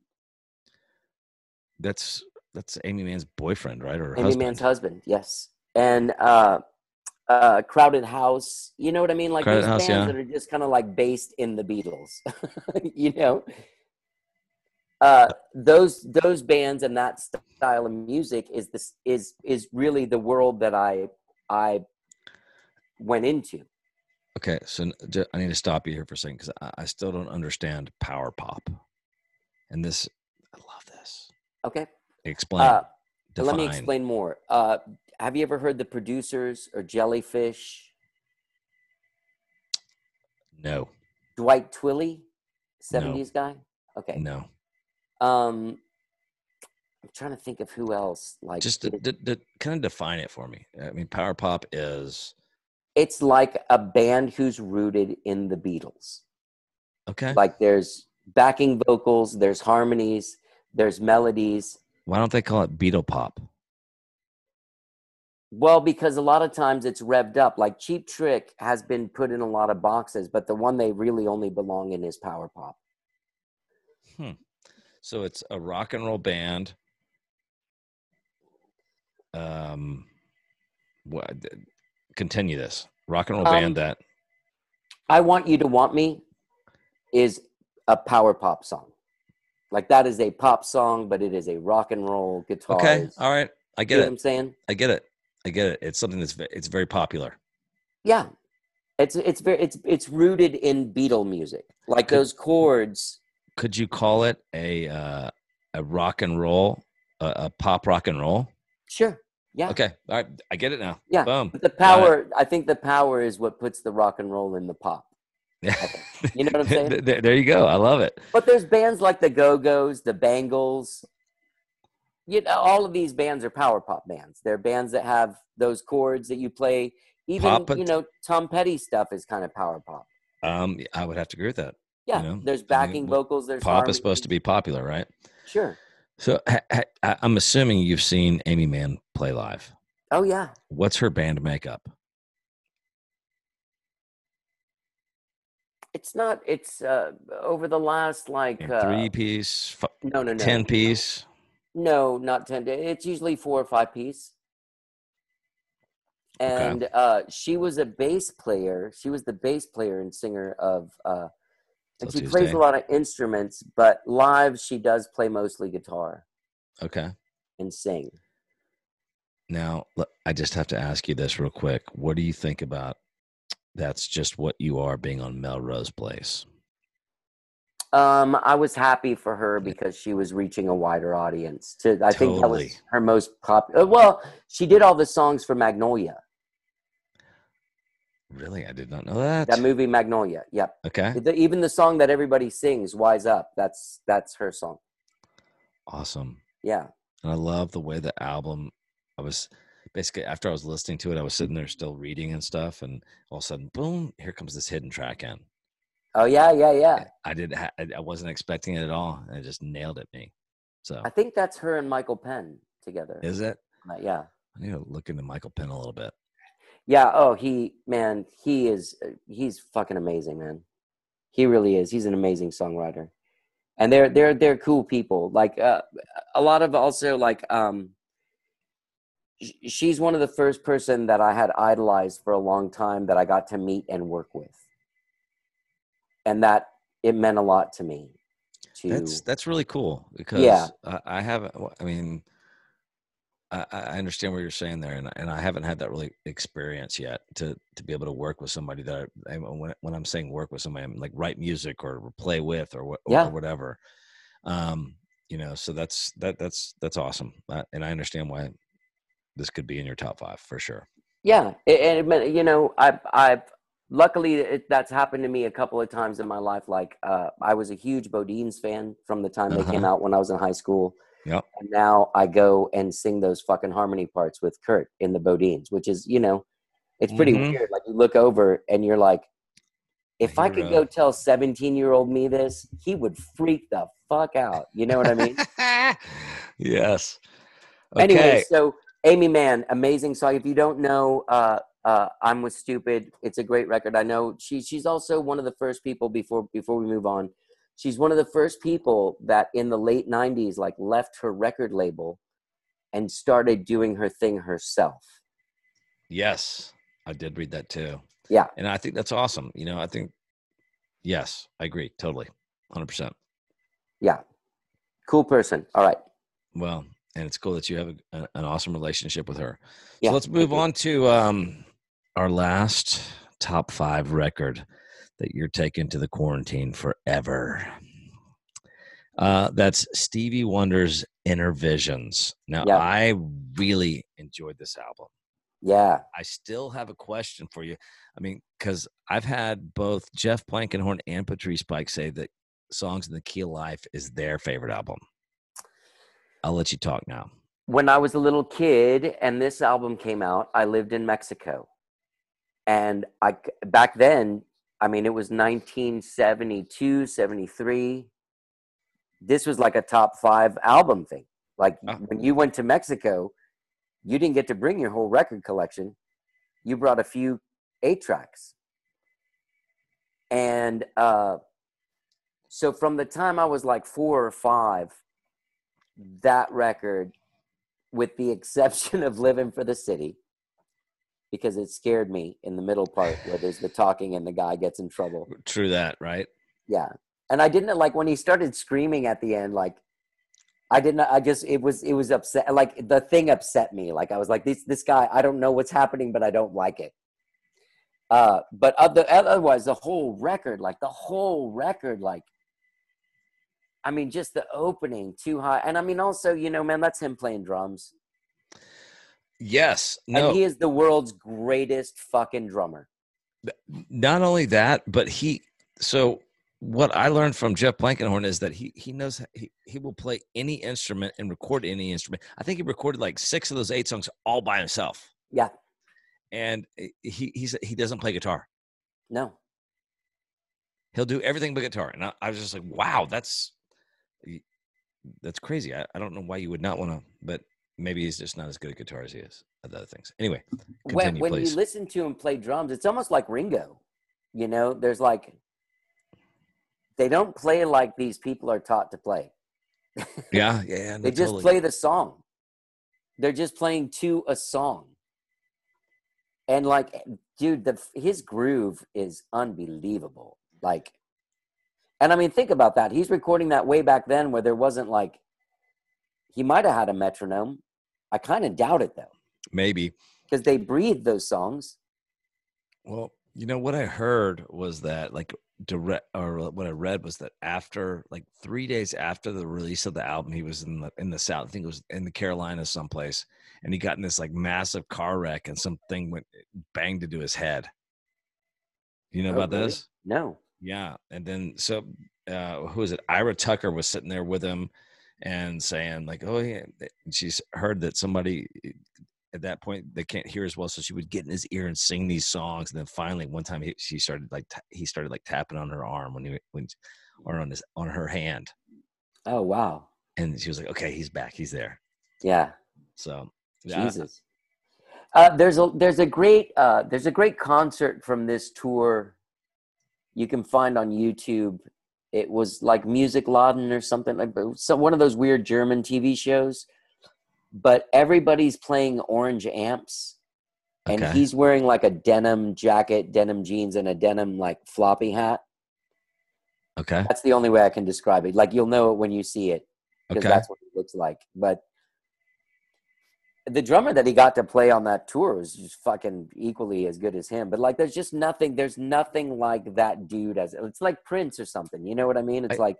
That's that's Aimee Mann's boyfriend, right? Or Aimee husband? Mann's husband, yes. And uh uh Crowded House, you know what I mean? Like Crowded these House, bands yeah. that are just kind of like based in the Beatles. you know? Uh those those bands and that style of music is this is is really the world that I I went into. Okay, so I need to stop you here for a second because I, I still don't understand power pop, and this I love this. Okay? Explain. Uh let me explain more. Uh have you ever heard the producers or Jellyfish? No, Dwight Twilley, 70s guy? Okay. no. Um, I'm trying to think of who else. Like, Just to, to, to kind of define it for me. I mean, power pop is it's like a band who's rooted in the Beatles. okay. Like, there's backing vocals, there's harmonies, there's melodies. Why don't they call it Beetle pop? Well, because a lot of times it's revved up. Like Cheap Trick has been put in a lot of boxes, but the one they really only belong in is Power Pop. Hmm. So it's a rock and roll band. Um, what? Continue this rock and roll Um, band that I Want You to Want Me is a power pop song. Like that is a pop song, but it is a rock and roll guitar. okay. All right, I You get know what it. I'm saying? I get it. I get it. It's something that's it's very popular. Yeah. It's it's very it's it's rooted in Beatle music. Like Could- those chords. Could you call it a uh, a rock and roll, a, a pop rock and roll? Sure. Yeah. Okay, all right, I get it now. Yeah. Boom. But the power, I think the power is what puts the rock and roll in the pop. Yeah. You know what I'm saying? there, there you go. I love it. But there's bands like the Go Go's, the Bangles. You know, all of these bands are power pop bands. They're bands that have those chords that you play. Even Pop you know, Tom Petty stuff is kind of power pop. Um, I would have to agree with that. Yeah, know, there's I mean, backing vocals. There's Pop is supposed to be popular, right? Sure. So ha, ha, I- I'm assuming you've seen Aimee Mann play live. Oh yeah. What's her band makeup? It's not. It's uh, over the last like uh, three piece, f- No, no, no. ten piece. No, not ten. It's usually four or five piece. Okay. And uh, she was a bass player. She was the bass player and singer of. Uh, and she plays a lot of instruments, but live she does play mostly guitar Okay. and sing. Now, I just have to ask you this real quick. What do you think about that's just what you are being on Melrose Place? Um, I was happy for her because she was reaching a wider audience. To I think that was her most popular. Well, she did all the songs for Magnolia, Really? I did not know that. that movie Magnolia. Yep. okay. The, even the song that everybody sings, "Wise Up," that's that's her song. Awesome. Yeah, And I love the way the album, I was basically, after I was listening to it, I was sitting there still reading and stuff. And all of a sudden, boom, here comes this hidden track in. Oh yeah, yeah, yeah. I did. Ha- I wasn't expecting it at all, and it just nailed it me. So, I think that's her and Michael Penn together. is it? Uh, Yeah, I need to look into Michael Penn a little bit. yeah. Oh, he man, he is. uh, He's fucking amazing, man. He really is. He's an amazing songwriter, and they're they're they're cool people. Like uh, a lot of also like um. She's one of the first person that I had idolized for a long time that I got to meet and work with, and that it meant a lot to me. To That's that's really cool because Yeah. I, I haven't. I mean, I, I understand what you're saying there, and and I haven't had that really experience yet to to be able to work with somebody that I, when when I'm saying work with somebody, I'm like write music or play with or what Yeah. or whatever. Um, you know, so that's that that's that's awesome, uh, and I understand why this could be in your top five for sure. Yeah, and you know, I I luckily it, that's happened to me a couple of times in my life. Like uh, I was a huge BoDeans fan from the time they came Uh-huh. out when I was in high school. Yep. And now I go and sing those fucking harmony parts with Kurt in the BoDeans, which is, you know, it's pretty Mhm. weird. Like you look over and you're like, if I could go tell 17 year old me this, he would freak the fuck out. You know what I mean? yes. Okay. Anyway, so Aimee Mann, amazing song. If you don't know, uh, uh, I'm with Stupid. It's a great record. I know she she's also one of the first people before before we move on. She's one of the first people that in the late '90s like left her record label and started doing her thing herself. Yes, I did read that too. Yeah. And I think that's awesome. You know, I think, yes, I agree totally, 100%. Yeah, cool person. All right. Well, and it's cool that you have a, a- an awesome relationship with her. Yeah, so let's move on to um, our last top five record that you're taking to the quarantine forever. Uh, that's Stevie Wonder's Innervisions. Now, Yeah. I really enjoyed this album. Yeah. I still have a question for you. I mean, because I've had both Jeff Plankenhorn and Patrice Pike say that Songs in the Key of Life is their favorite album. I'll let you talk now. when I was a little kid and this album came out, I lived in Mexico. And I back then, I mean it was 1972, 73. This was like a top 5 album thing. Like when you went to Mexico, you didn't get to bring your whole record collection. You brought a few 8 tracks. And uh so from the time I was like 4 or 5 that record with the exception of living for the city because it scared me in the middle part where there's the talking and the guy gets in trouble. True that, right? yeah. And i didn't like when he started screaming at the end like i didn't i just it was it was upset like the thing upset me. Like i was like this this guy i don't know what's happening but i don't like it. Uh but other, otherwise the whole record like the whole record like i mean just the opening too high. And i mean also you know man that's him playing drums Yes. No. and he is the world's greatest fucking drummer not only that, but he. So what I learned from Jeff Plankenhorn is that he he knows he, he will play any instrument and record any instrument. I think he recorded like six of those eight songs all by himself. Yeah. And eh, he he's he doesn't play guitar. No. He'll do everything but guitar. And I, I was just like, wow, that's that's crazy. I, I don't know why you would not want to, but maybe he's just not as good at guitar as he is at other things. Anyway, continue, when, when you listen to him play drums, it's almost like Ringo. You know, there's like they don't play like these people are taught to play. yeah, yeah. No, they just totally. play the song. They're just playing to a song. And like, dude, the his groove is unbelievable. Like, and I mean, think about that. He's recording that way back then, where there wasn't like, he might have had a metronome. I kind of doubt it though. Maybe because they breathe those songs. Well, you know what I heard was that like direct or what I read was that after like three days after the release of the album, he was in the in the south. I think it was in the Carolinas someplace, and he got in this like massive car wreck, and something went banged into his head. You know oh, about really? this? No. Yeah, and then so uh, who is it? Ira Tucker was sitting there with him and saying like, "Oh yeah," she's heard that somebody at that point they can't hear as well so she would get in his ear and sing these songs and then finally one time he, she started like he started like tapping on her arm when he when or on his on her hand. Oh wow. And she was like okay he's back he's there. Yeah. So jesus. Uh, there's a there's a great uh, there's a great concert from this tour you can find on youtube it was like Musikladen or something like so one of those weird german tv shows but everybody's playing orange amps and okay. he's wearing like a denim jacket, denim jeans, and a denim like floppy hat. Okay. That's the only way I can describe it. Like you'll know it when you see it because okay. that's what it looks like. But the drummer that he got to play on that tour was just fucking equally as good as him. But like, there's just nothing. There's nothing like that dude as it's like Prince or something. You know what I mean? It's I, like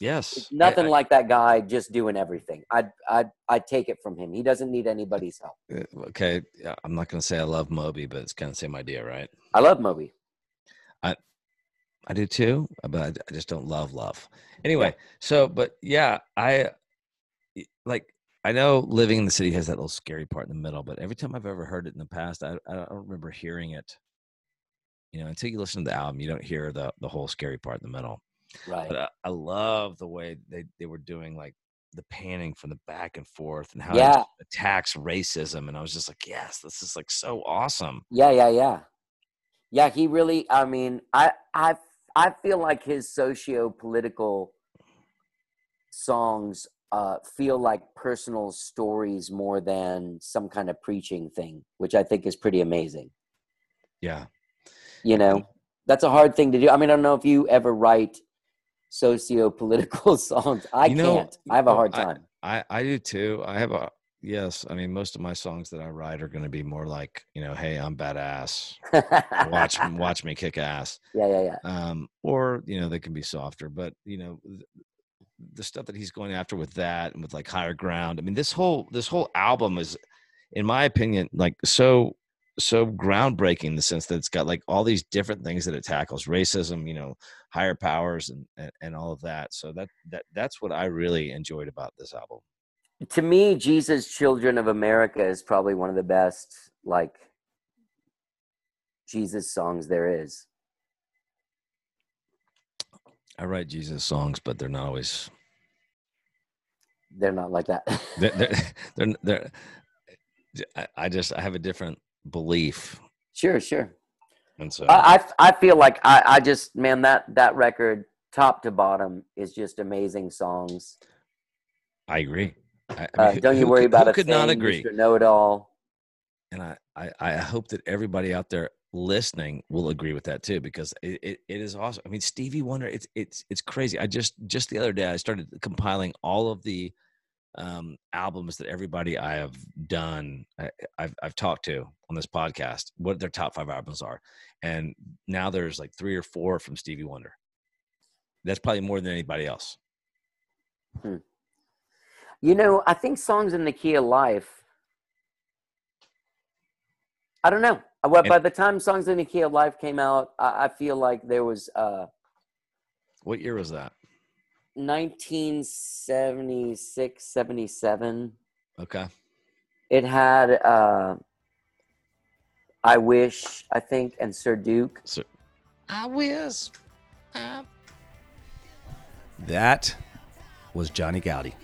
Yes. It's nothing I, I, like that guy just doing everything. I'd, I'd, I'd take it from him. He doesn't need anybody's help. Uh, okay. I'm not going to say I love Moby, but it's kind of the same idea, right? I love Moby. I, I do too, but I, I just don't love love. Anyway, so, but yeah, I like, I know living in the city has that little scary part in the middle, but every time I've ever heard it in the past, I, I don't remember hearing it. You know, until you listen to the album, you don't hear the the whole scary part in the middle. Right. But I, I love the way they, they were doing like the panning from the back and forth and how yeah. it attacks racism. And I was just like, yes, this is like so awesome. Yeah, yeah, yeah. Yeah, he really I mean, I I I feel like his socio political songs uh, feel like personal stories more than some kind of preaching thing, which I think is pretty amazing. Yeah. You know, that's a hard thing to do. I mean, I don't know if you ever write socio-political songs. I you know, can't. I have a hard time. I, I, I do too. I have a yes. I mean, most of my songs that I write are going to be more like you know, hey, I'm badass. watch watch me kick ass. Yeah, yeah, yeah. Um, or you know, they can be softer, but you know. The stuff that he's going after with that and with like higher ground. I mean this whole this whole album is in my opinion like so so groundbreaking in the sense that it's got like all these different things that it tackles. Racism you know higher powers and, and, and all of that. So that that that's what i really enjoyed about this album. To me jesus children of america is probably one of the best like jesus songs there is i write jesus songs but they're not always they're not like that they're, they're, they're, they're I just I have a different belief. Sure, sure. And so I, I, I feel like I, I just man that that record top to bottom is just amazing songs. I agree. I, I uh, mean, uh, don't who, you worry who, about who it. Could not agree. Know it all. And I, I, I hope that everybody out there listening will agree with that too because it, it, it is awesome. I mean, Stevie Wonder, it's it's it's crazy. I just just the other day I started compiling all of the um, albums that everybody I have done, I, have I've talked to on this podcast, what their top five albums are, and now there's like three or four from Stevie Wonder. That's probably more than anybody else. Hmm. You know, I think songs in the key of life. I don't know. Well, by the time songs in the key of life came out, I, I feel like there was. Uh, What year was that? 1976, 77. Okay. It had uh, I Wish, I think, and Sir Duke. So, I wish. That was Johnny Goudie.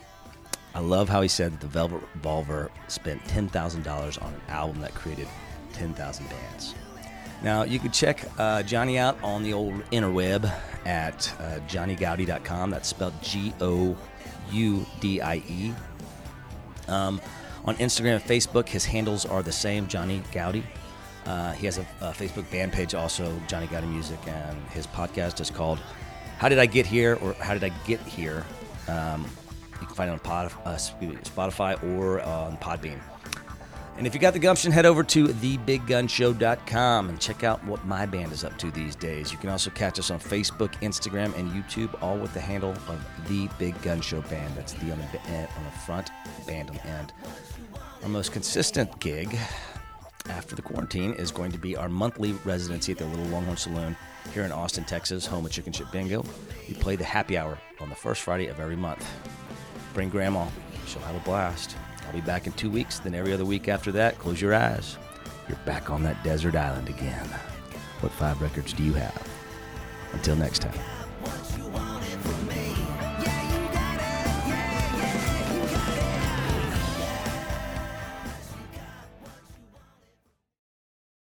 I love how he said that the Velvet Revolver spent $10,000 on an album that created 10,000 bands. Now, you can check uh, Johnny out on the old interweb at uh, johnnygoudie.com. That's spelled G O U D I E. Um, on Instagram and Facebook, his handles are the same, Johnny Goudie. Uh, he has a, a, Facebook band page also, Johnny Goudie Music, and his podcast is called How Did I Get Here or How Did I Get Here? Um, you can find it on Pod, uh, Spotify or on Podbean. And if you got the gumption, head over to thebiggunshow.com and check out what my band is up to these days. You can also catch us on Facebook, Instagram, and YouTube, all with the handle of The Big Gun Show Band. That's the on the, eh, on the front, band on the end. Our most consistent gig after the quarantine is going to be our monthly residency at the Little Longhorn Saloon here in Austin, Texas, home of Chicken Chip Bingo. We play the happy hour on the first Friday of every month. Bring grandma, she'll have a blast. I'll be back in two weeks, then every other week after that, close your eyes. You're back on that desert island again. What five records do you have? Until next time.